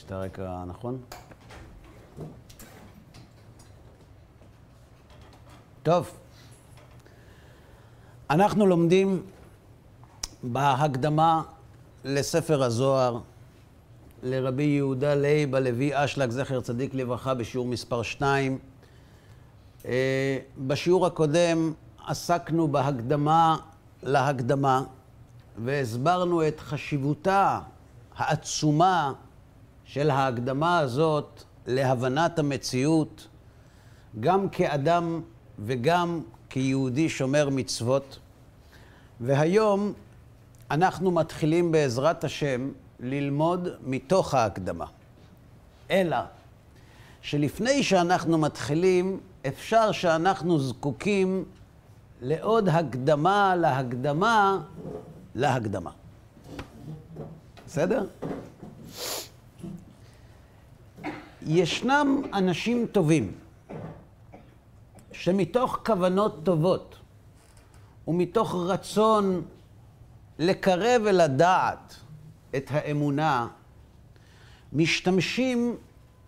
יש את הרקע הנכון? טוב, אנחנו לומדים בהקדמה לספר הזוהר לרבי יהודה לייב הלוי אשלג, זכר צדיק לברכה, בשיעור מספר 2. אה, בשיעור הקודם עסקנו בהקדמה להקדמה והסברנו את חשיבותה העצומה של ההקדמה הזאת להבנת המציאות, גם כאדם וגם כיהודי שומר מצוות. והיום אנחנו מתחילים בעזרת השם ללמוד מתוך ההקדמה. אלא שלפני שאנחנו מתחילים, אפשר שאנחנו זקוקים לעוד הקדמה להקדמה להקדמה. בסדר? ישנם אנשים טובים שמתוך כוונות טובות ומתוך רצון לקרב אל הדעת את האמונה, משתמשים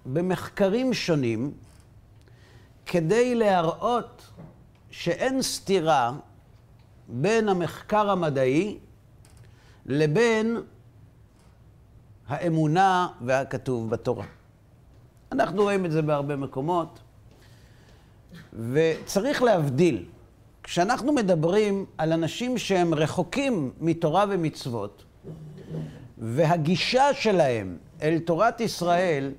במחקרים שונים כדי להראות שאין סתירה בין המחקר המדעי לבין האמונה והכתוב בתורה. אנחנו רואים את זה בהרבה מקומות, וצריך להבדיל. כשאנחנו מדברים על אנשים שהם רחוקים מתורה ומצוות, והגישה שלהם אל תורת ישראל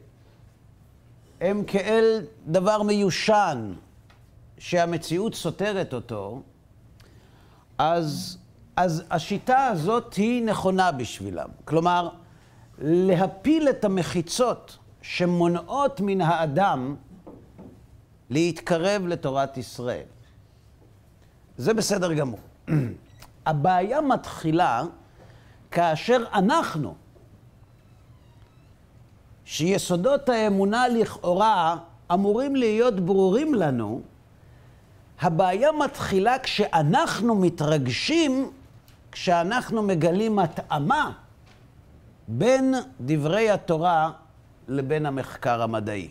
הם כאל דבר מיושן, שהמציאות סותרת אותו, אז, אז השיטה הזאת היא נכונה בשבילם. כלומר, להפיל את המחיצות שמונעות מן האדם להתקרב לתורת ישראל. זה בסדר גמור. הבעיה מתחילה כאשר אנחנו, שיסודות האמונה לכאורה אמורים להיות ברורים לנו, הבעיה מתחילה כשאנחנו מתרגשים, כשאנחנו מגלים התאמה בין דברי התורה לבין המחקר המדעי.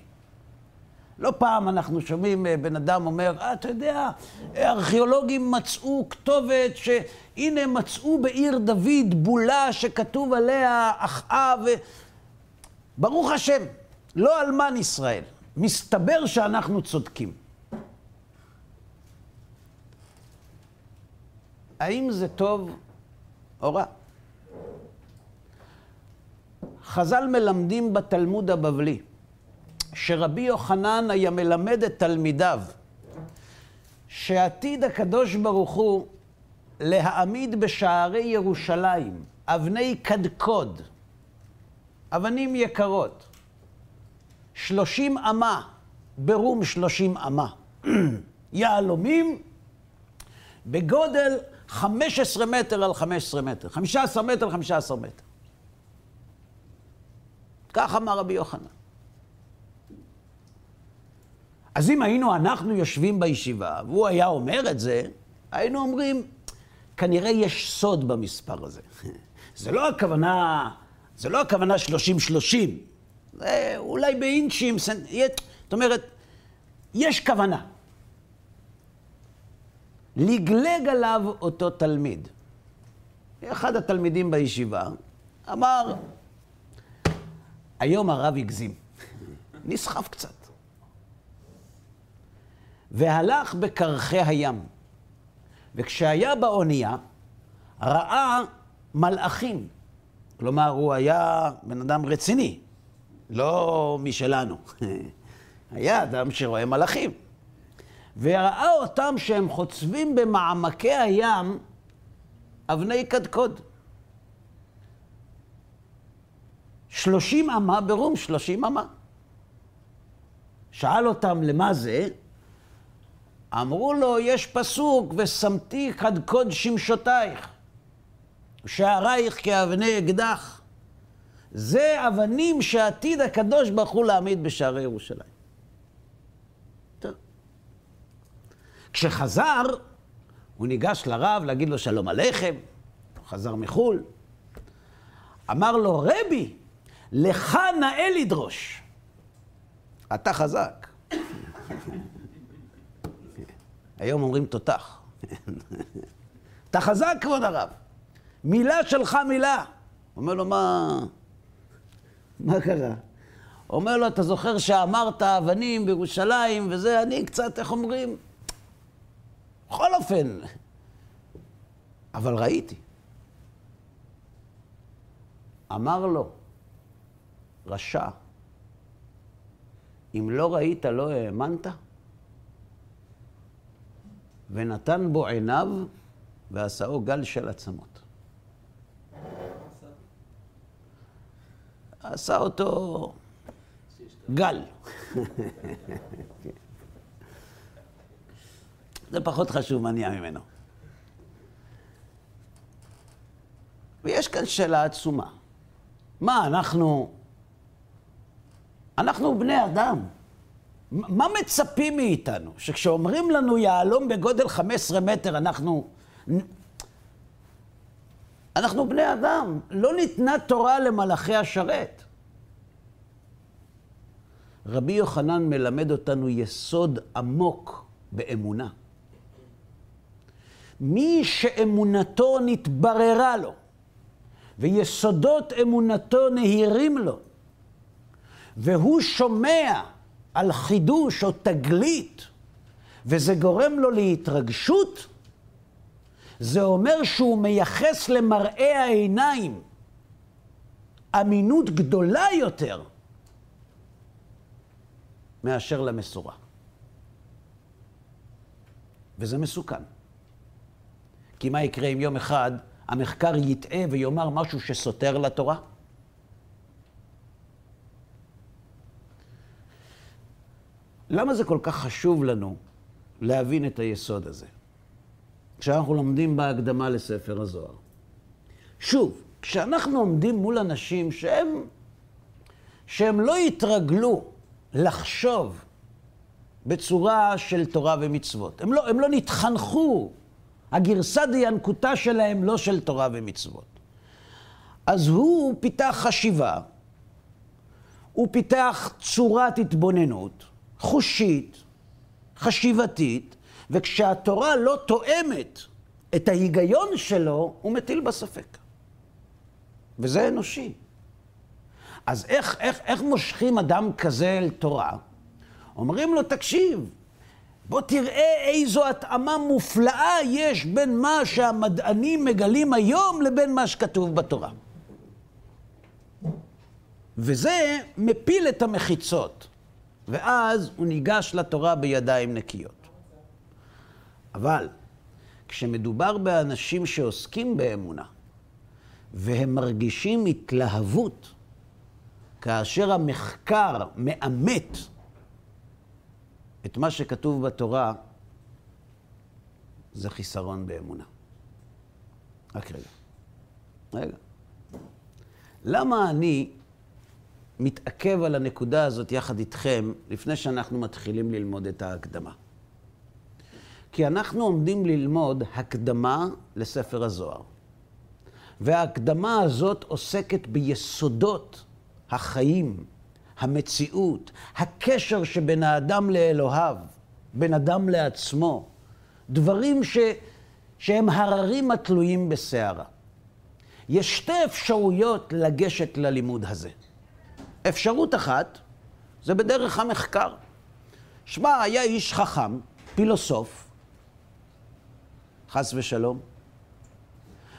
לא פעם אנחנו שומעים אה, בן אדם אומר, אה, אתה יודע, ארכיאולוגים מצאו כתובת שהנה מצאו בעיר דוד בולה שכתוב עליה אחאב. ברוך השם, לא אלמן ישראל. מסתבר שאנחנו צודקים. האם זה טוב או רע? חז"ל מלמדים בתלמוד הבבלי שרבי יוחנן היה מלמד את תלמידיו שעתיד הקדוש ברוך הוא להעמיד בשערי ירושלים אבני קדקוד, אבנים יקרות, שלושים אמה, ברום שלושים אמה, יהלומים בגודל חמש עשרה מטר על חמש עשרה מטר, חמישה עשר מטר על חמישה עשר מטר. כך אמר רבי יוחנן. אז אם היינו אנחנו יושבים בישיבה, והוא היה אומר את זה, היינו אומרים, כנראה יש סוד במספר הזה. זה לא הכוונה, זה לא הכוונה 30-30. זה אולי באינצ'ים, זאת אומרת, יש כוונה. לגלג עליו אותו תלמיד. אחד התלמידים בישיבה אמר, היום הרב הגזים, נסחף קצת. והלך בקרחי הים. וכשהיה באונייה, ראה מלאכים. כלומר, הוא היה בן אדם רציני, לא משלנו. היה אדם שרואה מלאכים. וראה אותם שהם חוצבים במעמקי הים אבני קדקוד. שלושים אמה ברום שלושים אמה. שאל אותם למה זה, אמרו לו, יש פסוק, ושמתי קדקוד שמשותייך, שערייך כאבני אקדח. זה אבנים שעתיד הקדוש ברוך הוא להעמיד בשערי ירושלים. טוב. כשחזר, הוא ניגש לרב להגיד לו שלום עליכם, חזר מחו"ל. אמר לו, רבי, לך נאה לדרוש. אתה חזק. היום אומרים תותח. אתה חזק, כבוד הרב. מילה שלך מילה. אומר לו, מה... מה קרה? אומר לו, אתה זוכר שאמרת אבנים בירושלים וזה, אני קצת, איך אומרים? בכל אופן, אבל ראיתי. אמר לו, רשע, אם לא ראית, לא האמנת? ונתן בו עיניו ועשאו גל של עצמות. עשה אותו גל. זה פחות חשוב מה נהיה ממנו. ויש כאן שאלה עצומה. מה, אנחנו... אנחנו בני אדם. מה מצפים מאיתנו? שכשאומרים לנו יהלום בגודל 15 מטר, אנחנו... אנחנו בני אדם. לא ניתנה תורה למלאכי השרת. רבי יוחנן מלמד אותנו יסוד עמוק באמונה. מי שאמונתו נתבררה לו, ויסודות אמונתו נהירים לו, והוא שומע על חידוש או תגלית, וזה גורם לו להתרגשות, זה אומר שהוא מייחס למראה העיניים אמינות גדולה יותר מאשר למסורה. וזה מסוכן. כי מה יקרה אם יום אחד המחקר יטעה ויאמר משהו שסותר לתורה? למה זה כל כך חשוב לנו להבין את היסוד הזה? כשאנחנו לומדים בהקדמה לספר הזוהר. שוב, כשאנחנו עומדים מול אנשים שהם, שהם לא יתרגלו לחשוב בצורה של תורה ומצוות, הם לא, הם לא נתחנכו, הגרסא דיאנקותא שלהם לא של תורה ומצוות. אז הוא פיתח חשיבה, הוא פיתח צורת התבוננות, חושית, חשיבתית, וכשהתורה לא תואמת את ההיגיון שלו, הוא מטיל בה ספק. וזה אנושי. אז איך, איך, איך מושכים אדם כזה אל תורה? אומרים לו, תקשיב, בוא תראה איזו התאמה מופלאה יש בין מה שהמדענים מגלים היום לבין מה שכתוב בתורה. וזה מפיל את המחיצות. ואז הוא ניגש לתורה בידיים נקיות. אבל כשמדובר באנשים שעוסקים באמונה, והם מרגישים התלהבות כאשר המחקר מאמת את מה שכתוב בתורה, זה חיסרון באמונה. רק רגע. רגע. למה אני מתעכב על הנקודה הזאת יחד איתכם לפני שאנחנו מתחילים ללמוד את ההקדמה. כי אנחנו עומדים ללמוד הקדמה לספר הזוהר. וההקדמה הזאת עוסקת ביסודות החיים, המציאות, הקשר שבין האדם לאלוהיו, בין אדם לעצמו, דברים ש... שהם הררים התלויים בסערה. יש שתי אפשרויות לגשת ללימוד הזה. אפשרות אחת, זה בדרך המחקר. שמע, היה איש חכם, פילוסוף, חס ושלום,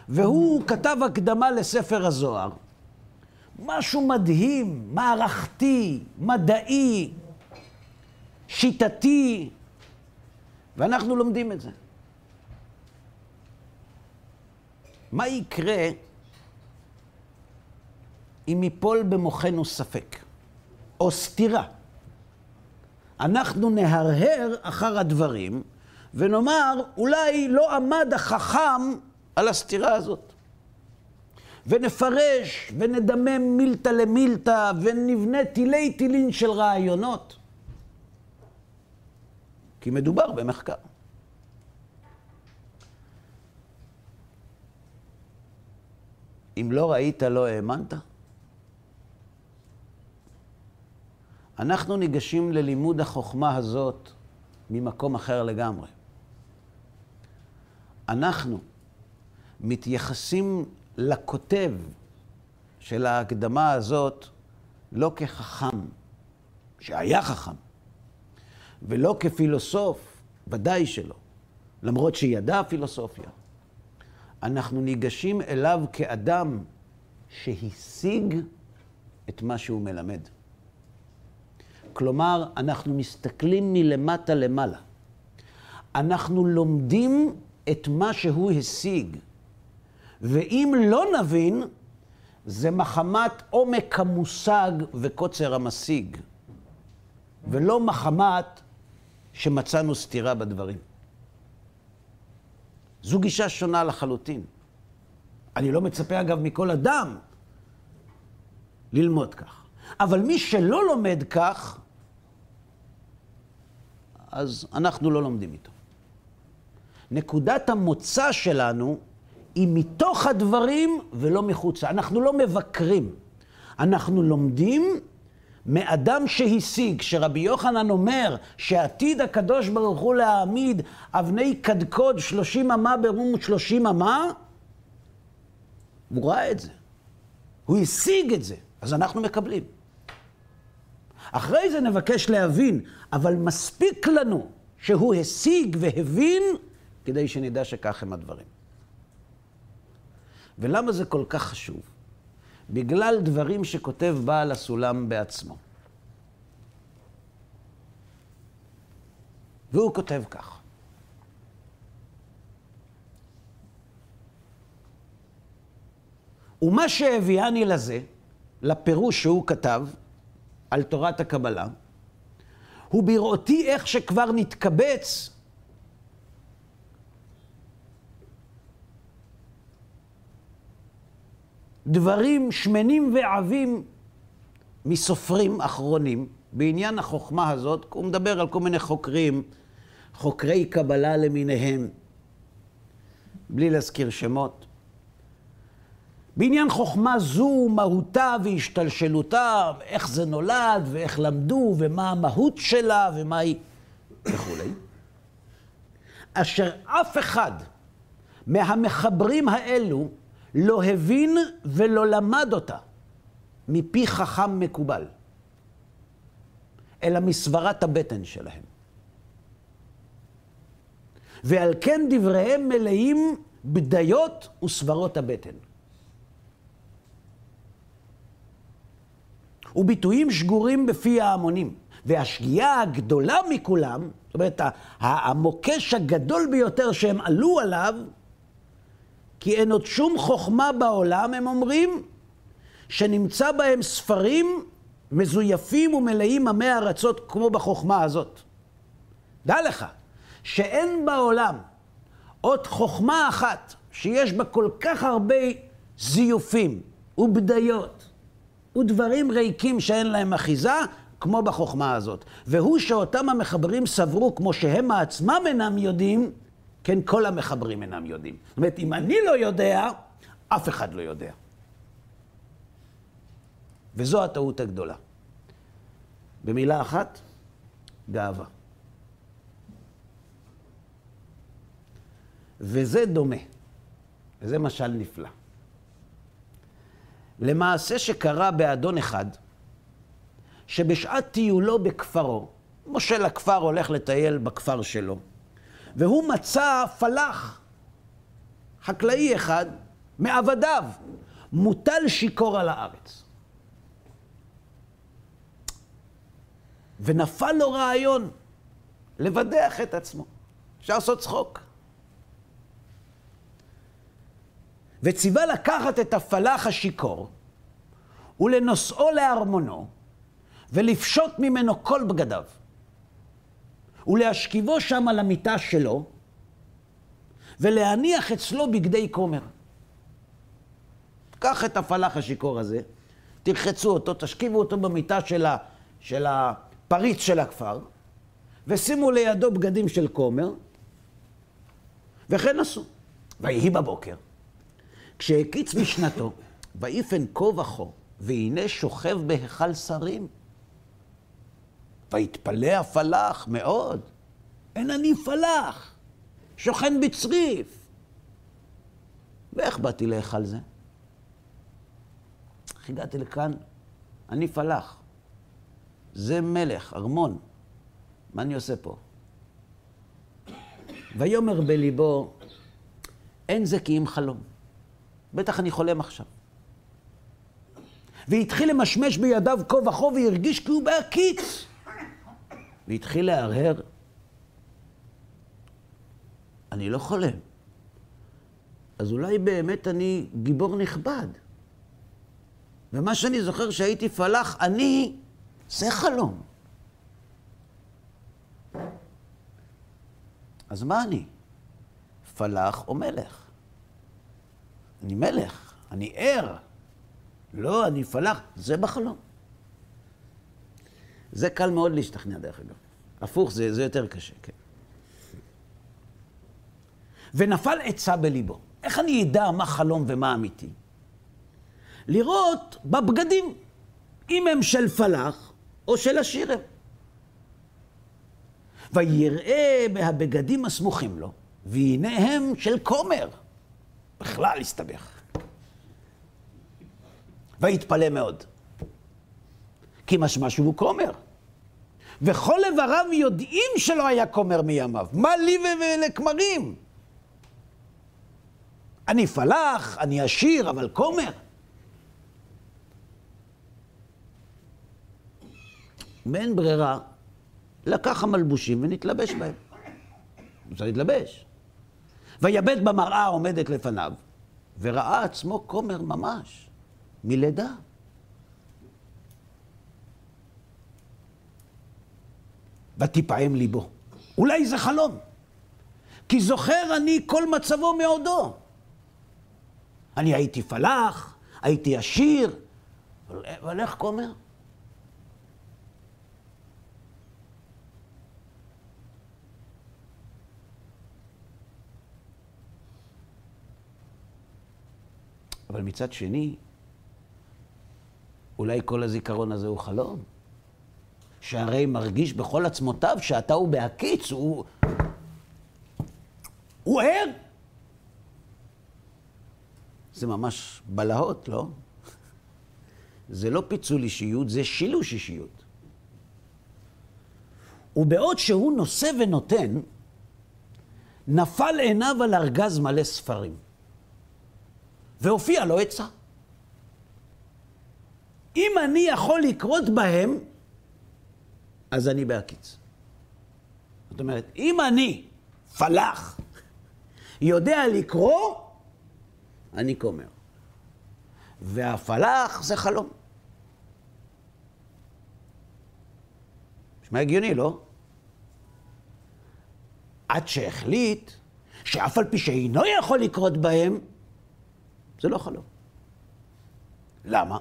והוא כתב הקדמה לספר הזוהר. משהו מדהים, מערכתי, מדעי, שיטתי, ואנחנו לומדים את זה. מה יקרה אם ייפול במוחנו ספק או סתירה. אנחנו נהרהר אחר הדברים ונאמר, אולי לא עמד החכם על הסתירה הזאת. ונפרש ונדמם מילתא למילתא ונבנה תילי תילין של רעיונות. כי מדובר במחקר. אם לא ראית, לא האמנת? אנחנו ניגשים ללימוד החוכמה הזאת ממקום אחר לגמרי. אנחנו מתייחסים לכותב של ההקדמה הזאת לא כחכם, שהיה חכם, ולא כפילוסוף, ודאי שלא, למרות שידע פילוסופיה. אנחנו ניגשים אליו כאדם שהשיג את מה שהוא מלמד. כלומר, אנחנו מסתכלים מלמטה למעלה. אנחנו לומדים את מה שהוא השיג. ואם לא נבין, זה מחמת עומק המושג וקוצר המשיג, ולא מחמת שמצאנו סתירה בדברים. זו גישה שונה לחלוטין. אני לא מצפה, אגב, מכל אדם ללמוד כך. אבל מי שלא לומד כך, אז אנחנו לא לומדים איתו. נקודת המוצא שלנו היא מתוך הדברים ולא מחוצה. אנחנו לא מבקרים, אנחנו לומדים מאדם שהשיג, שרבי יוחנן אומר שעתיד הקדוש ברוך הוא להעמיד אבני קדקוד שלושים אמה ברום ושלושים אמה, הוא ראה את זה. הוא השיג את זה, אז אנחנו מקבלים. אחרי זה נבקש להבין, אבל מספיק לנו שהוא השיג והבין כדי שנדע שכך הם הדברים. ולמה זה כל כך חשוב? בגלל דברים שכותב בעל הסולם בעצמו. והוא כותב כך: ומה שהביאני לזה, לפירוש שהוא כתב על תורת הקבלה, הוא בראותי איך שכבר נתקבץ דברים שמנים ועבים מסופרים אחרונים בעניין החוכמה הזאת, הוא מדבר על כל מיני חוקרים, חוקרי קבלה למיניהם, בלי להזכיר שמות. בעניין חוכמה זו, מהותה והשתלשלותה, איך זה נולד ואיך למדו ומה המהות שלה ומה היא וכולי. אשר אף אחד מהמחברים האלו לא הבין ולא למד אותה מפי חכם מקובל, אלא מסברת הבטן שלהם. ועל כן דבריהם מלאים בדיות וסברות הבטן. וביטויים שגורים בפי ההמונים. והשגיאה הגדולה מכולם, זאת אומרת, המוקש הגדול ביותר שהם עלו עליו, כי אין עוד שום חוכמה בעולם, הם אומרים, שנמצא בהם ספרים מזויפים ומלאים עמי ארצות כמו בחוכמה הזאת. דע לך, שאין בעולם עוד חוכמה אחת שיש בה כל כך הרבה זיופים ובדיות ודברים ריקים שאין להם אחיזה, כמו בחוכמה הזאת. והוא שאותם המחברים סברו, כמו שהם עצמם אינם יודעים, כן, כל המחברים אינם יודעים. זאת אומרת, אם אני לא יודע, אף אחד לא יודע. וזו הטעות הגדולה. במילה אחת, גאווה. וזה דומה, וזה משל נפלא. למעשה שקרה באדון אחד, שבשעת טיולו בכפרו, מושל הכפר הולך לטייל בכפר שלו, והוא מצא פלח, חקלאי אחד, מעבדיו, מוטל שיכור על הארץ. ונפל לו רעיון לבדח את עצמו. אפשר לעשות צחוק. וציווה לקחת את הפלח השיכור ולנושאו לארמונו ולפשוט ממנו כל בגדיו. ולהשכיבו שם על המיטה שלו, ולהניח אצלו בגדי כומר. קח את הפלח השיכור הזה, תרחצו אותו, תשכיבו אותו במיטה של, ה, של הפריץ של הכפר, ושימו לידו בגדים של כומר, וכן עשו. ויהי בבוקר, כשהקיץ משנתו, ויפן כה וכה, והנה שוכב בהיכל שרים. ויתפלא הפלח מאוד. אין אני פלח, שוכן בצריף. ואיך באתי להיכל זה? איך הגעתי לכאן? אני פלח. זה מלך, ארמון. מה אני עושה פה? ויאמר בליבו, אין זה כי אם חלום. בטח אני חולם עכשיו. והתחיל למשמש בידיו כה וכה והרגיש כי הוא בהקיץ. והתחיל להרהר, אני לא חולם. אז אולי באמת אני גיבור נכבד. ומה שאני זוכר שהייתי פלח, אני, זה חלום. אז מה אני? פלח או מלך? אני מלך, אני ער. לא, אני פלח, זה בחלום. זה קל מאוד להשתכנע, דרך אגב. הפוך, זה, זה יותר קשה, כן. ונפל עצה בליבו. איך אני אדע מה חלום ומה אמיתי? לראות בבגדים, אם הם של פלח או של עשיר הם. ויראה מהבגדים הסמוכים לו, והנה הם של כומר. בכלל הסתבך. ויתפלא מאוד. כי משמע שהוא כומר. וכל איבריו יודעים שלא היה כומר מימיו. מה לי ולכמרים? אני פלח, אני עשיר, אבל כומר. באין ברירה, לקח המלבושים ונתלבש בהם. אפשר להתלבש. ויבט במראה העומדת לפניו, וראה עצמו כומר ממש, מלידה. ותפעם ליבו. אולי זה חלום, כי זוכר אני כל מצבו מעודו. אני הייתי פלח, הייתי עשיר, אבל איך כומר? אבל מצד שני, אולי כל הזיכרון הזה הוא חלום. שהרי מרגיש בכל עצמותיו שאתה הוא בהקיץ, הוא... הוא ער. זה ממש בלהות, לא? זה לא פיצול אישיות, זה שילוש אישיות. ובעוד שהוא נושא ונותן, נפל עיניו על ארגז מלא ספרים. והופיע לו עצה. אם אני יכול לקרות בהם, אז אני בהקיץ. זאת אומרת, אם אני פלח, יודע לקרוא, אני כומר. והפלח זה חלום. נשמע הגיוני, לא? עד שהחליט שאף על פי שאינו יכול לקרות בהם, זה לא חלום. למה?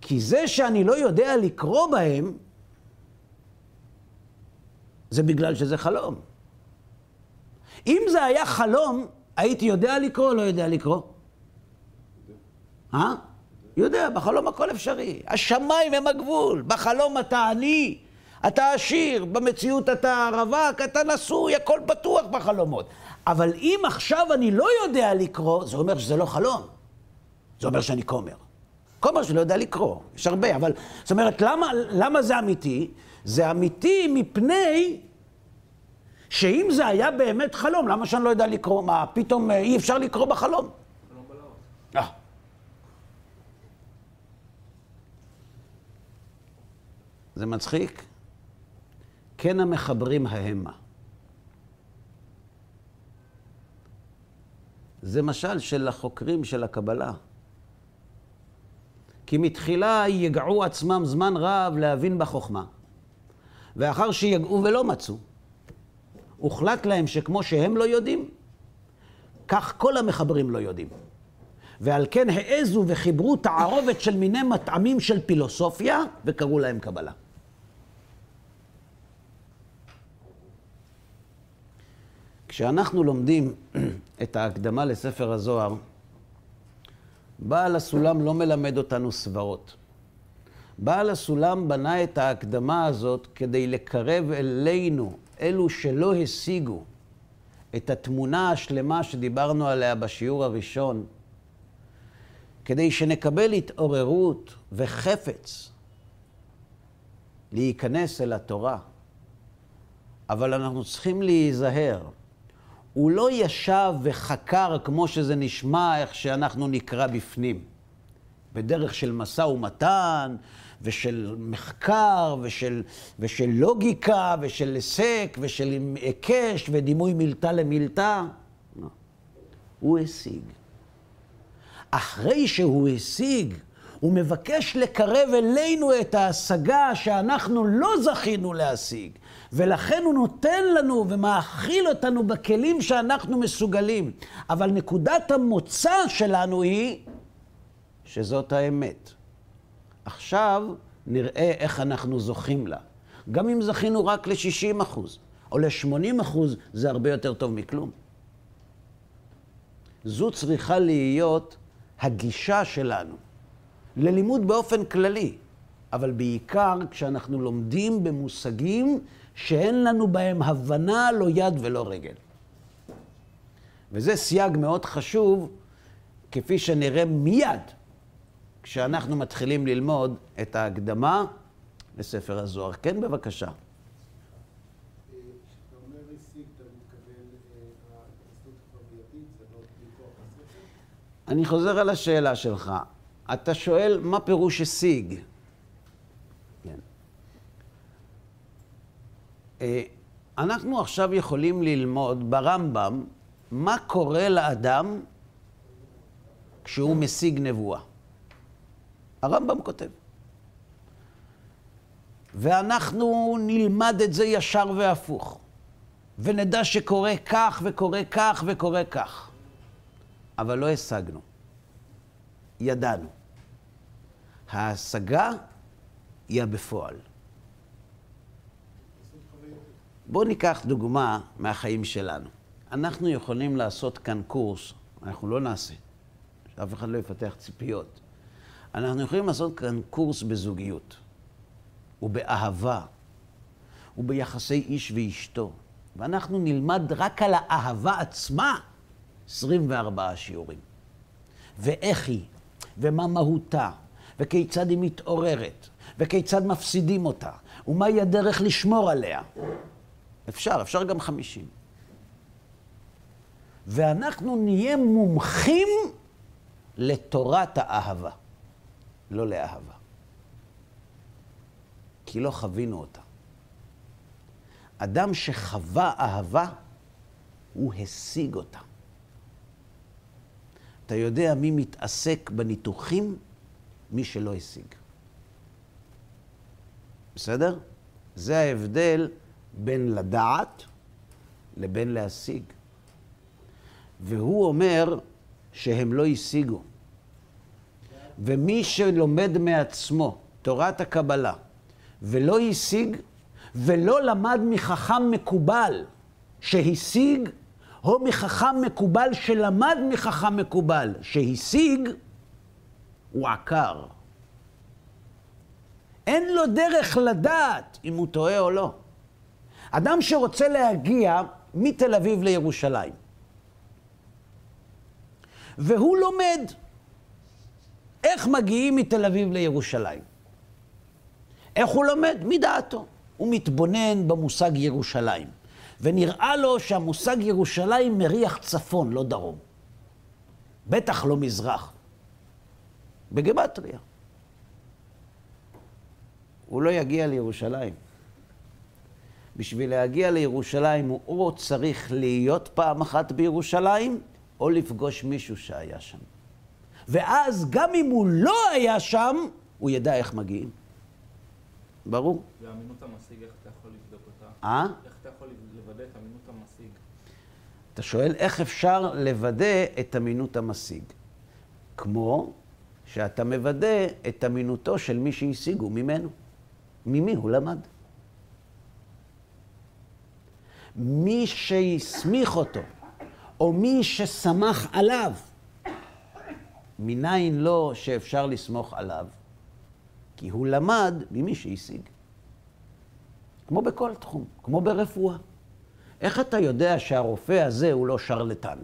כי זה שאני לא יודע לקרוא בהם, זה בגלל שזה חלום. אם זה היה חלום, הייתי יודע לקרוא או לא יודע לקרוא? אה? יודע, בחלום הכל אפשרי. השמיים הם הגבול. בחלום אתה עני, אתה עשיר, במציאות אתה רווק, אתה נשוי, הכל פתוח בחלומות. אבל אם עכשיו אני לא יודע לקרוא, זה אומר שזה לא חלום. זה אומר שאני כומר. כומר שלא יודע לקרוא, יש הרבה, אבל... זאת אומרת, למה, למה זה אמיתי? זה אמיתי מפני שאם זה היה באמת חלום, למה שאני לא יודע לקרוא? מה, פתאום אה, אי אפשר לקרוא בחלום? אה. זה מצחיק? כן המחברים ההמה. זה משל של החוקרים של הקבלה. כי מתחילה יגעו עצמם זמן רב להבין בחוכמה. ואחר שיגעו ולא מצאו, הוחלט להם שכמו שהם לא יודעים, כך כל המחברים לא יודעים. ועל כן העזו וחיברו תערובת של מיני מטעמים של פילוסופיה, וקראו להם קבלה. כשאנחנו לומדים את ההקדמה לספר הזוהר, בעל הסולם לא מלמד אותנו סברות. בעל הסולם בנה את ההקדמה הזאת כדי לקרב אלינו, אלו שלא השיגו את התמונה השלמה שדיברנו עליה בשיעור הראשון, כדי שנקבל התעוררות וחפץ להיכנס אל התורה. אבל אנחנו צריכים להיזהר. הוא לא ישב וחקר כמו שזה נשמע, איך שאנחנו נקרא בפנים. בדרך של משא ומתן, ושל מחקר, ושל, ושל לוגיקה, ושל היסק, ושל היקש, ודימוי מילתא למילתא. לא. הוא השיג. אחרי שהוא השיג, הוא מבקש לקרב אלינו את ההשגה שאנחנו לא זכינו להשיג. ולכן הוא נותן לנו ומאכיל אותנו בכלים שאנחנו מסוגלים. אבל נקודת המוצא שלנו היא שזאת האמת. עכשיו נראה איך אנחנו זוכים לה. גם אם זכינו רק ל-60 אחוז או ל-80 אחוז, זה הרבה יותר טוב מכלום. זו צריכה להיות הגישה שלנו ללימוד באופן כללי, אבל בעיקר כשאנחנו לומדים במושגים שאין לנו בהם הבנה, לא יד ולא רגל. וזה סייג מאוד חשוב, כפי שנראה מיד כשאנחנו מתחילים ללמוד את ההקדמה לספר הזוהר. כן, בבקשה. אה, אני חוזר על השאלה שלך. אתה שואל, מה פירוש השיג? כן. אה, אנחנו עכשיו יכולים ללמוד ברמב"ם מה קורה לאדם כשהוא משיג נבואה. הרמב"ם כותב. ואנחנו נלמד את זה ישר והפוך, ונדע שקורה כך וקורה כך וקורה כך. אבל לא השגנו, ידענו. ההשגה היא הבפועל. בואו ניקח דוגמה מהחיים שלנו. אנחנו יכולים לעשות כאן קורס, אנחנו לא נעשה, שאף אחד לא יפתח ציפיות. אנחנו יכולים לעשות כאן קורס בזוגיות, ובאהבה, וביחסי איש ואשתו, ואנחנו נלמד רק על האהבה עצמה 24 שיעורים. ואיך היא, ומה מהותה, וכיצד היא מתעוררת, וכיצד מפסידים אותה, ומהי הדרך לשמור עליה. אפשר, אפשר גם 50. ואנחנו נהיה מומחים לתורת האהבה. לא לאהבה. כי לא חווינו אותה. אדם שחווה אהבה, הוא השיג אותה. אתה יודע מי מתעסק בניתוחים? מי שלא השיג. בסדר? זה ההבדל בין לדעת לבין להשיג. והוא אומר שהם לא השיגו. ומי שלומד מעצמו תורת הקבלה ולא השיג ולא למד מחכם מקובל שהשיג, או מחכם מקובל שלמד מחכם מקובל שהשיג, הוא עקר. אין לו דרך לדעת אם הוא טועה או לא. אדם שרוצה להגיע מתל אביב לירושלים, והוא לומד איך מגיעים מתל אביב לירושלים? איך הוא לומד? מדעתו. הוא מתבונן במושג ירושלים, ונראה לו שהמושג ירושלים מריח צפון, לא דרום. בטח לא מזרח. בגמטריה. הוא לא יגיע לירושלים. בשביל להגיע לירושלים הוא או צריך להיות פעם אחת בירושלים, או לפגוש מישהו שהיה שם. ואז גם אם הוא לא היה שם, הוא ידע איך מגיעים. ברור? ואמינות המשיג, איך אתה יכול לבדוק אותה? אה? איך אתה יכול לוודא את אמינות המשיג? אתה שואל איך אפשר לוודא את אמינות המשיג. כמו שאתה מוודא את אמינותו של מי שהשיגו ממנו. ממי הוא למד. מי שהסמיך אותו, או מי שסמך עליו, מניין לו שאפשר לסמוך עליו? כי הוא למד ממי שהשיג. כמו בכל תחום, כמו ברפואה. איך אתה יודע שהרופא הזה הוא לא שרלטן?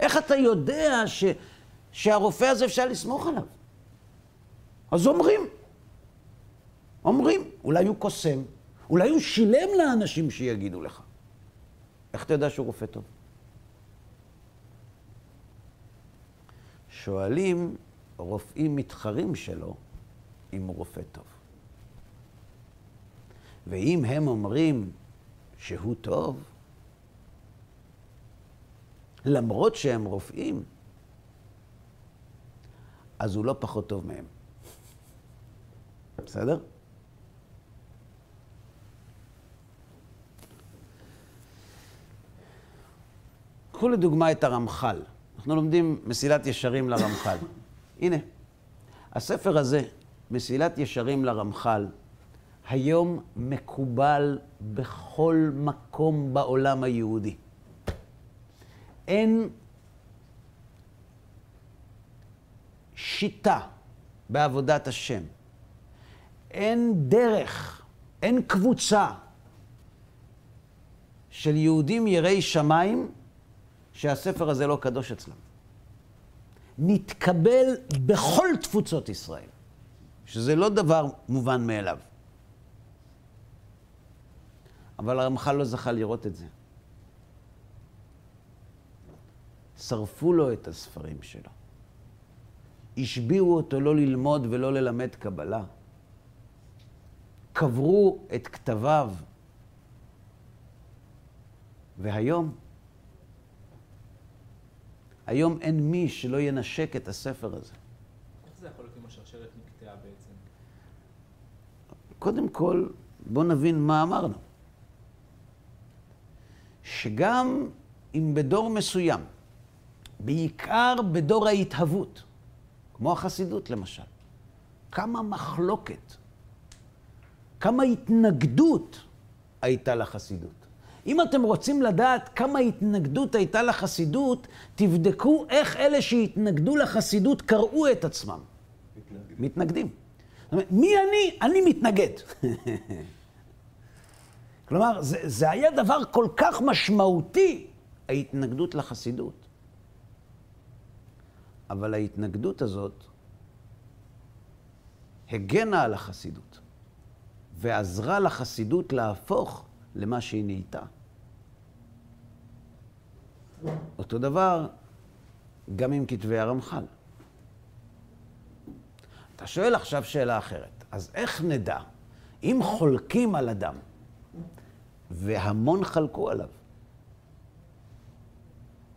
איך אתה יודע ש, שהרופא הזה אפשר לסמוך עליו? אז אומרים. אומרים, אולי הוא קוסם, אולי הוא שילם לאנשים שיגידו לך. איך אתה יודע שהוא רופא טוב? שואלים רופאים מתחרים שלו אם הוא רופא טוב. ואם הם אומרים שהוא טוב, למרות שהם רופאים, אז הוא לא פחות טוב מהם. בסדר? קחו לדוגמה את הרמח"ל. אנחנו לומדים מסילת ישרים לרמח"ל. הנה, הספר הזה, מסילת ישרים לרמח"ל, היום מקובל בכל מקום בעולם היהודי. אין שיטה בעבודת השם, אין דרך, אין קבוצה של יהודים יראי שמיים שהספר הזה לא קדוש אצלם. נתקבל בכל תפוצות ישראל, שזה לא דבר מובן מאליו. אבל הרמח"ל לא זכה לראות את זה. שרפו לו את הספרים שלו. השביעו אותו לא ללמוד ולא ללמד קבלה. קברו את כתביו. והיום, היום אין מי שלא ינשק את הספר הזה. איך זה יכול להיות אם השרשרת נקטעה בעצם? קודם כל, בואו נבין מה אמרנו. שגם אם בדור מסוים, בעיקר בדור ההתהוות, כמו החסידות למשל, כמה מחלוקת, כמה התנגדות הייתה לחסידות. אם אתם רוצים לדעת כמה התנגדות הייתה לחסידות, תבדקו איך אלה שהתנגדו לחסידות קראו את עצמם. מתנגדים. מתנגדים. זאת אומרת, מי אני? אני מתנגד. כלומר, זה, זה היה דבר כל כך משמעותי, ההתנגדות לחסידות. אבל ההתנגדות הזאת הגנה על החסידות, ועזרה לחסידות להפוך למה שהיא נהייתה. אותו דבר גם עם כתבי הרמח"ל. אתה שואל עכשיו שאלה אחרת, אז איך נדע, אם חולקים על אדם, והמון חלקו עליו,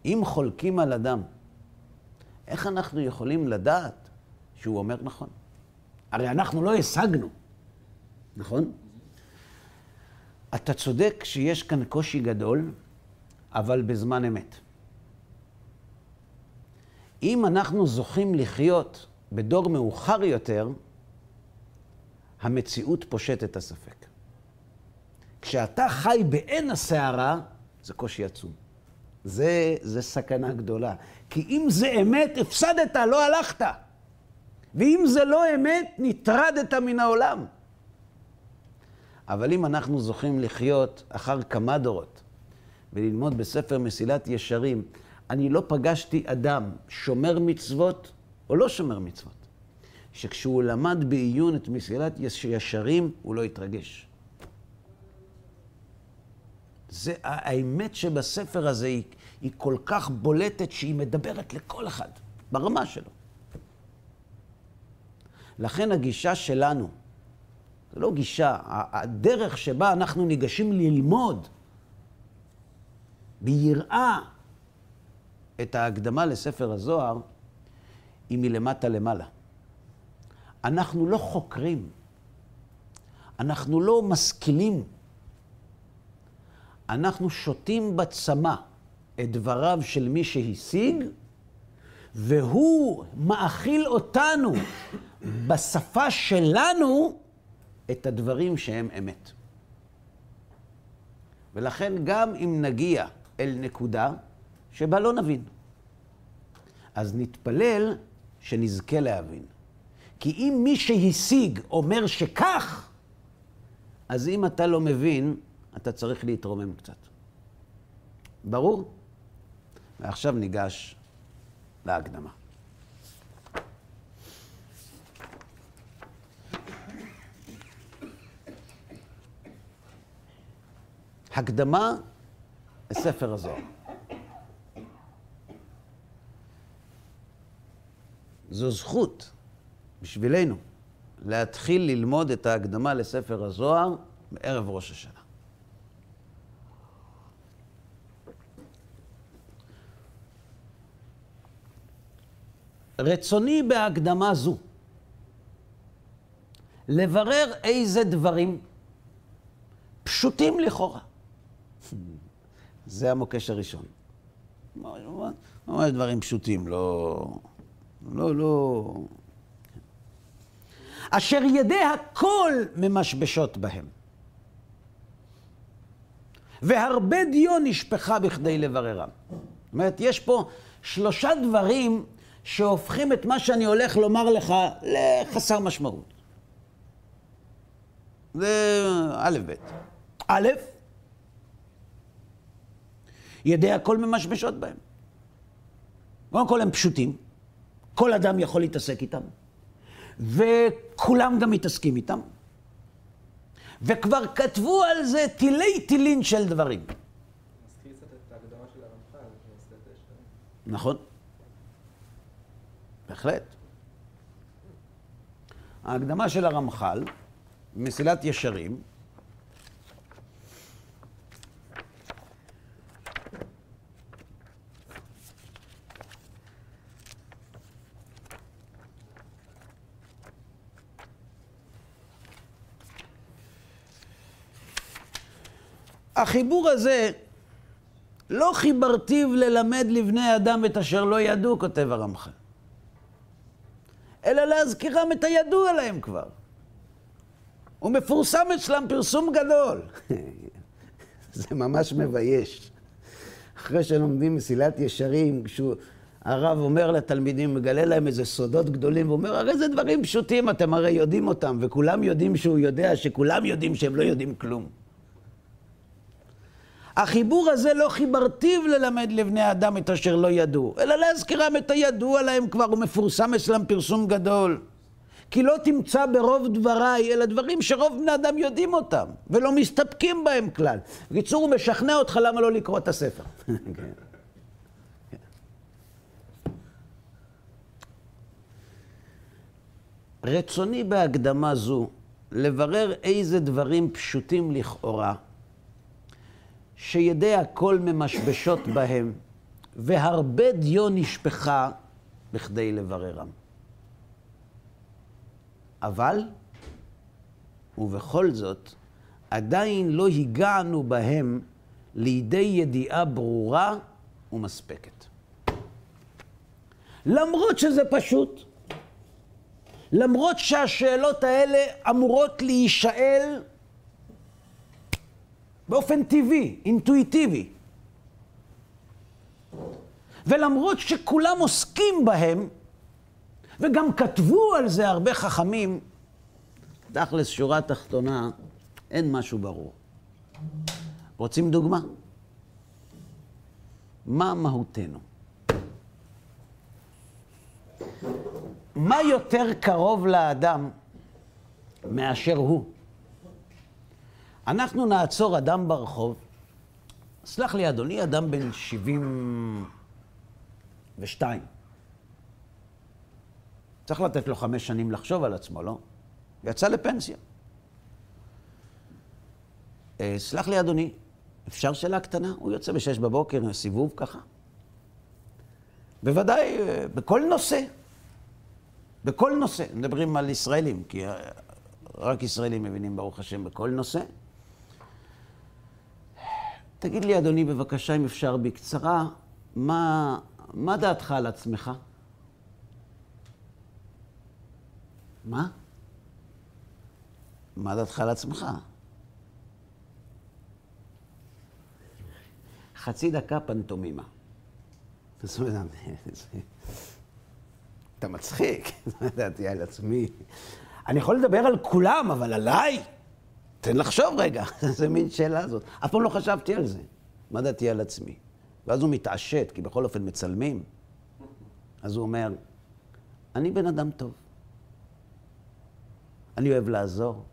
אם חולקים על אדם, איך אנחנו יכולים לדעת שהוא אומר נכון? הרי אנחנו לא השגנו, נכון? אתה צודק שיש כאן קושי גדול, אבל בזמן אמת. אם אנחנו זוכים לחיות בדור מאוחר יותר, המציאות פושטת את הספק. כשאתה חי בעין הסערה, זה קושי עצום. זה, זה סכנה גדולה. כי אם זה אמת, הפסדת, לא הלכת. ואם זה לא אמת, נטרדת מן העולם. אבל אם אנחנו זוכים לחיות אחר כמה דורות וללמוד בספר מסילת ישרים, אני לא פגשתי אדם שומר מצוות או לא שומר מצוות, שכשהוא למד בעיון את מסילת ישרים, הוא לא התרגש. זה, האמת שבספר הזה היא, היא כל כך בולטת שהיא מדברת לכל אחד, ברמה שלו. לכן הגישה שלנו, זו לא גישה, הדרך שבה אנחנו ניגשים ללמוד ביראה את ההקדמה לספר הזוהר, היא מלמטה למעלה. אנחנו לא חוקרים, אנחנו לא משכילים, אנחנו שותים בצמא את דבריו של מי שהשיג, והוא מאכיל אותנו בשפה שלנו את הדברים שהם אמת. ולכן גם אם נגיע אל נקודה שבה לא נבין, אז נתפלל שנזכה להבין. כי אם מי שהשיג אומר שכך, אז אם אתה לא מבין, אתה צריך להתרומם קצת. ברור? ועכשיו ניגש להקדמה. הקדמה לספר הזוהר. זו זכות בשבילנו להתחיל ללמוד את ההקדמה לספר הזוהר בערב ראש השנה. רצוני בהקדמה זו לברר איזה דברים פשוטים לכאורה. זה המוקש הראשון. ממש דברים פשוטים, לא... לא, לא... אשר ידי הכל ממשבשות בהם. והרבה דיו נשפכה בכדי לבררם. זאת אומרת, יש פה שלושה דברים שהופכים את מה שאני הולך לומר לך לחסר משמעות. זה א' ב'. א', ידי הכל ממשמשות בהם. קודם כל הם פשוטים, כל אדם יכול להתעסק איתם, וכולם גם מתעסקים איתם, וכבר כתבו על זה תילי תילין של דברים. מזכיר קצת את ההקדמה של הרמח"ל, של מסילת ישרים. נכון. בהחלט. ההקדמה של הרמח"ל, מסילת ישרים, החיבור הזה, לא חיברתיו ללמד לבני אדם את אשר לא ידעו, כותב הרמח"ל, אלא להזכירם את הידוע להם כבר. הוא מפורסם אצלם פרסום גדול. זה ממש מבייש. אחרי שלומדים מסילת ישרים, כשהוא, הרב אומר לתלמידים, מגלה להם איזה סודות גדולים, הוא אומר, הרי זה דברים פשוטים, אתם הרי יודעים אותם, וכולם יודעים שהוא יודע, שכולם יודעים שהם לא יודעים כלום. החיבור הזה לא חיברתיו ללמד לבני אדם את אשר לא ידעו, אלא להזכירם את הידוע להם כבר, הוא מפורסם אצלם פרסום גדול. כי לא תמצא ברוב דבריי, אלא דברים שרוב בני אדם יודעים אותם, ולא מסתפקים בהם כלל. בקיצור, הוא משכנע אותך למה לא לקרוא את הספר. כן. רצוני בהקדמה זו לברר איזה דברים פשוטים לכאורה שידי הכל ממשבשות בהם, והרבה דיו נשפכה בכדי לבררם. אבל, ובכל זאת, עדיין לא הגענו בהם לידי ידיעה ברורה ומספקת. למרות שזה פשוט, למרות שהשאלות האלה אמורות להישאל באופן טבעי, אינטואיטיבי. ולמרות שכולם עוסקים בהם, וגם כתבו על זה הרבה חכמים, תכלס, שורה תחתונה, אין משהו ברור. רוצים דוגמה? מה מהותנו? מה יותר קרוב לאדם מאשר הוא? אנחנו נעצור אדם ברחוב, סלח לי אדוני, אדם בן 72. צריך לתת לו חמש שנים לחשוב על עצמו, לא? יצא לפנסיה. אה, סלח לי אדוני, אפשר שאלה קטנה? הוא יוצא בשש בבוקר, סיבוב ככה? בוודאי, אה, בכל נושא. בכל נושא. מדברים על ישראלים, כי אה, רק ישראלים מבינים, ברוך השם, בכל נושא. תגיד לי, אדוני, בבקשה, אם אפשר בקצרה, מה, מה דעתך על עצמך? מה? מה דעתך על עצמך? חצי דקה פנטומימה. אתה מצחיק, לא ידעתי על עצמי. אני יכול לדבר על כולם, אבל עליי? תן לחשוב רגע, איזה מין שאלה זאת. אף פעם לא חשבתי על זה. מה דעתי על עצמי? ואז הוא מתעשת, כי בכל אופן מצלמים. אז הוא אומר, אני בן אדם טוב. אני אוהב לעזור.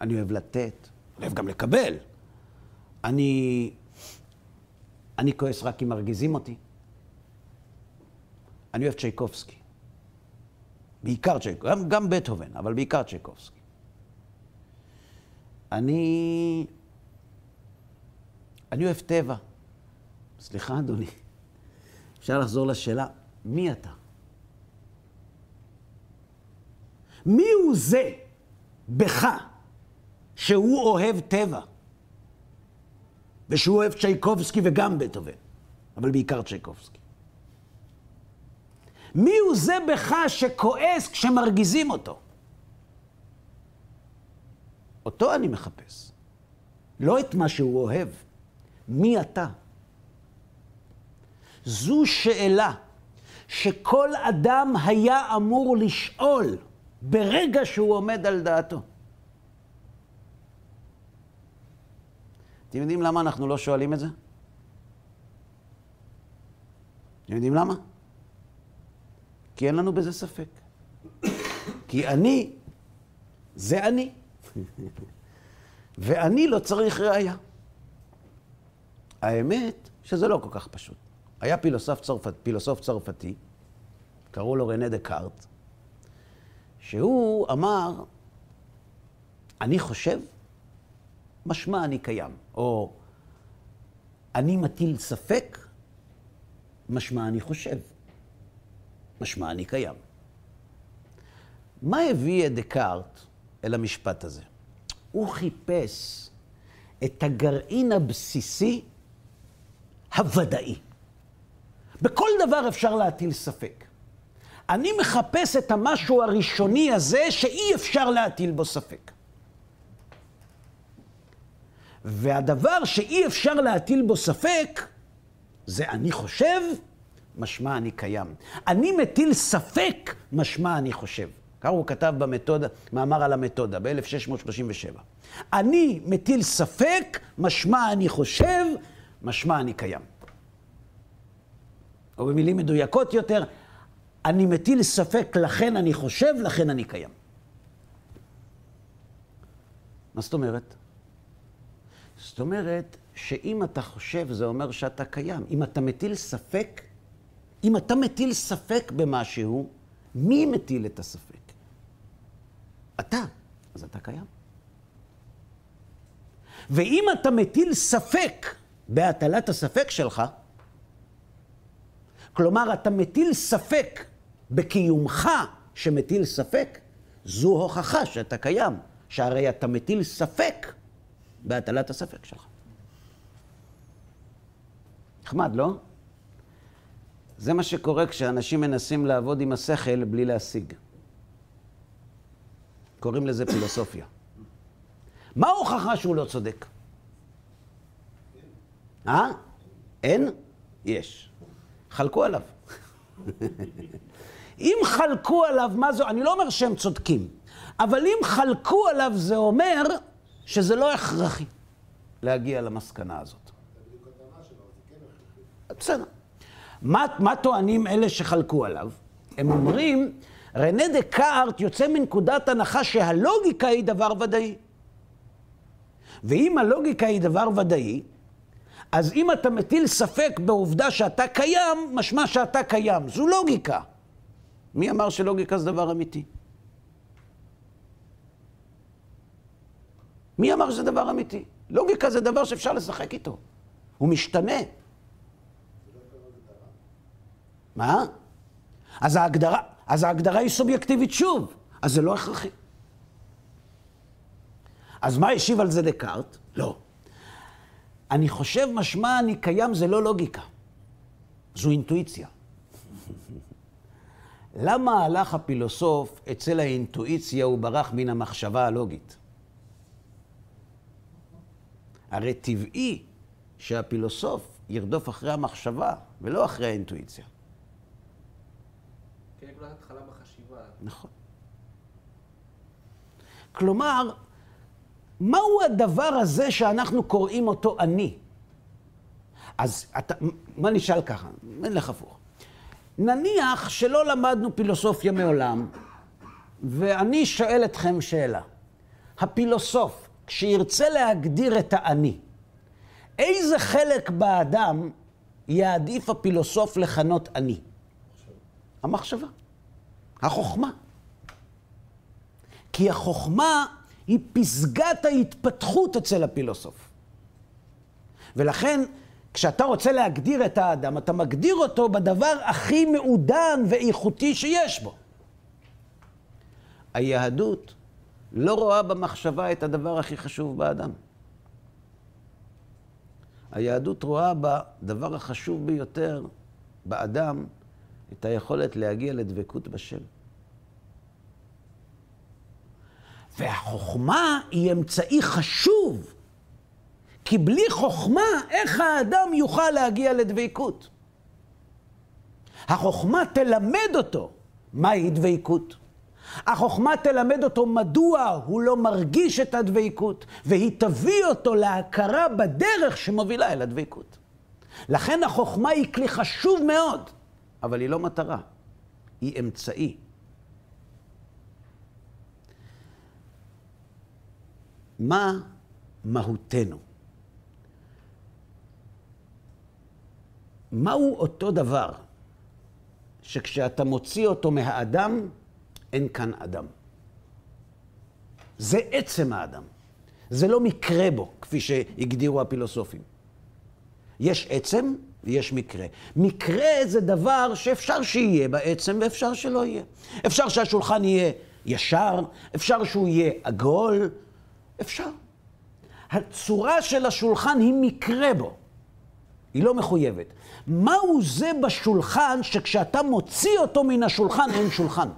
אני אוהב לתת. אני אוהב גם לקבל. אני... אני כועס רק אם מרגיזים אותי. אני אוהב צ'ייקובסקי. בעיקר צ'ייקובסקי, גם, גם בטהובן, אבל בעיקר צ'ייקובסקי. אני... אני אוהב טבע. סליחה, אדוני. אפשר לחזור לשאלה, מי אתה? מי הוא זה בך שהוא אוהב טבע? ושהוא אוהב צ'ייקובסקי וגם בטהובן, אבל בעיקר צ'ייקובסקי. מי הוא זה בך שכועס כשמרגיזים אותו? אותו אני מחפש, לא את מה שהוא אוהב. מי אתה? זו שאלה שכל אדם היה אמור לשאול ברגע שהוא עומד על דעתו. אתם יודעים למה אנחנו לא שואלים את זה? אתם יודעים למה? כי אין לנו בזה ספק. כי אני, זה אני. ואני לא צריך ראייה. האמת שזה לא כל כך פשוט. היה פילוסוף, צרפת, פילוסוף צרפתי, קראו לו רנה דקארט, שהוא אמר, אני חושב, משמע אני קיים. או אני מטיל ספק, משמע אני חושב. משמע אני קיים. מה הביא את דקארט אל המשפט הזה? הוא חיפש את הגרעין הבסיסי הוודאי. בכל דבר אפשר להטיל ספק. אני מחפש את המשהו הראשוני הזה שאי אפשר להטיל בו ספק. והדבר שאי אפשר להטיל בו ספק, זה אני חושב, משמע אני קיים. אני מטיל ספק, משמע אני חושב. ככה הוא כתב במתודה, מאמר על המתודה, ב-1637. אני מטיל ספק, משמע אני חושב, משמע אני קיים. או במילים מדויקות יותר, אני מטיל ספק, לכן אני חושב, לכן אני קיים. מה זאת אומרת? זאת אומרת שאם אתה חושב, זה אומר שאתה קיים. אם אתה מטיל ספק, אם אתה מטיל ספק במשהו, מי מטיל את הספק? אתה. אז אתה קיים. ואם אתה מטיל ספק בהטלת הספק שלך, כלומר, אתה מטיל ספק בקיומך שמטיל ספק, זו הוכחה שאתה קיים, שהרי אתה מטיל ספק בהטלת הספק שלך. נחמד, לא? זה מה שקורה כשאנשים מנסים לעבוד עם השכל בלי להשיג. קוראים לזה פילוסופיה. מה ההוכחה שהוא לא צודק? אה? אין? יש. חלקו עליו. אם חלקו עליו, מה זה? אני לא אומר שהם צודקים, אבל אם חלקו עליו זה אומר שזה לא הכרחי להגיע למסקנה הזאת. בסדר. מה, מה טוענים אלה שחלקו עליו? הם אומרים, רנה דקארט יוצא מנקודת הנחה שהלוגיקה היא דבר ודאי. ואם הלוגיקה היא דבר ודאי, אז אם אתה מטיל ספק בעובדה שאתה קיים, משמע שאתה קיים. זו לוגיקה. מי אמר שלוגיקה זה דבר אמיתי? מי אמר שזה דבר אמיתי? לוגיקה זה דבר שאפשר לשחק איתו. הוא משתנה. מה? אז ההגדרה, אז ההגדרה היא סובייקטיבית שוב, אז זה לא הכרחי. אז מה השיב על זה דקארט? לא. אני חושב משמע אני קיים זה לא לוגיקה, זו אינטואיציה. למה הלך הפילוסוף אצל האינטואיציה וברח מן המחשבה הלוגית? הרי טבעי שהפילוסוף ירדוף אחרי המחשבה ולא אחרי האינטואיציה. כן, נכון. כלומר, מהו הדבר הזה שאנחנו קוראים אותו אני? אז אתה, מה נשאל ככה? נלך הפוך. נניח שלא למדנו פילוסופיה מעולם, ואני שואל אתכם שאלה. הפילוסוף, כשירצה להגדיר את האני, איזה חלק באדם יעדיף הפילוסוף לכנות אני? המחשבה, החוכמה. כי החוכמה היא פסגת ההתפתחות אצל הפילוסוף. ולכן, כשאתה רוצה להגדיר את האדם, אתה מגדיר אותו בדבר הכי מעודן ואיכותי שיש בו. היהדות לא רואה במחשבה את הדבר הכי חשוב באדם. היהדות רואה בדבר החשוב ביותר באדם את היכולת להגיע לדבקות בשם. והחוכמה היא אמצעי חשוב, כי בלי חוכמה, איך האדם יוכל להגיע לדבקות? החוכמה תלמד אותו מהי דבקות. החוכמה תלמד אותו מדוע הוא לא מרגיש את הדבקות, והיא תביא אותו להכרה בדרך שמובילה אל הדבקות. לכן החוכמה היא כלי חשוב מאוד, אבל היא לא מטרה, היא אמצעי. מה מהותנו? מהו אותו דבר שכשאתה מוציא אותו מהאדם, אין כאן אדם. זה עצם האדם. זה לא מקרה בו, כפי שהגדירו הפילוסופים. יש עצם ויש מקרה. מקרה זה דבר שאפשר שיהיה בעצם ואפשר שלא יהיה. אפשר שהשולחן יהיה ישר, אפשר שהוא יהיה עגול, אפשר. הצורה של השולחן היא מקרה בו, היא לא מחויבת. מהו זה בשולחן שכשאתה מוציא אותו מן השולחן אין שולחן?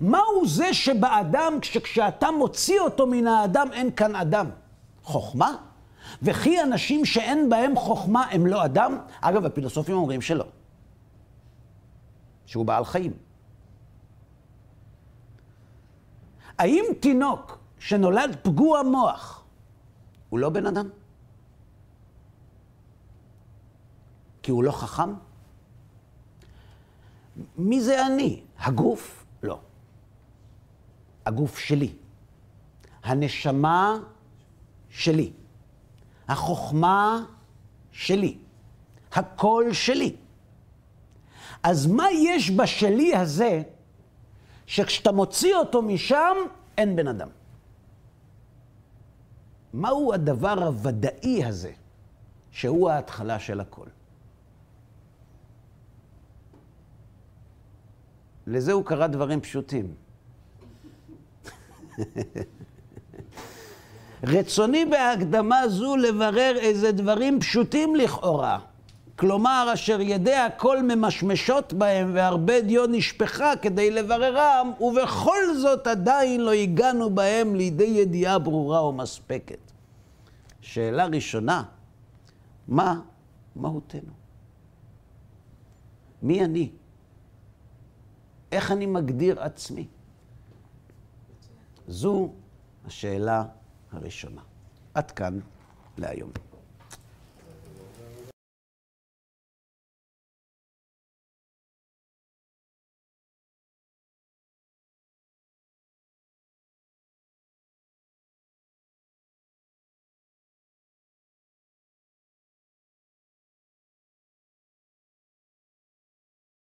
מהו זה שבאדם, שכשאתה מוציא אותו מן האדם, אין כאן אדם? חוכמה? וכי אנשים שאין בהם חוכמה הם לא אדם? אגב, הפילוסופים אומרים שלא. שהוא בעל חיים. האם תינוק שנולד פגוע מוח הוא לא בן אדם? כי הוא לא חכם? מי זה אני? הגוף? לא. הגוף שלי. הנשמה שלי. החוכמה שלי. הקול שלי. אז מה יש בשלי הזה, שכשאתה מוציא אותו משם, אין בן אדם? מהו הדבר הוודאי הזה, שהוא ההתחלה של הכל? לזה הוא קרא דברים פשוטים. רצוני בהקדמה זו לברר איזה דברים פשוטים לכאורה. כלומר, אשר ידי הכל ממשמשות בהם והרבה דיו נשפכה כדי לבררם, ובכל זאת עדיין לא הגענו בהם לידי ידיעה ברורה ומספקת. שאלה ראשונה, מה מהותנו? מי אני? איך אני מגדיר עצמי? זו השאלה הראשונה. עד כאן להיום.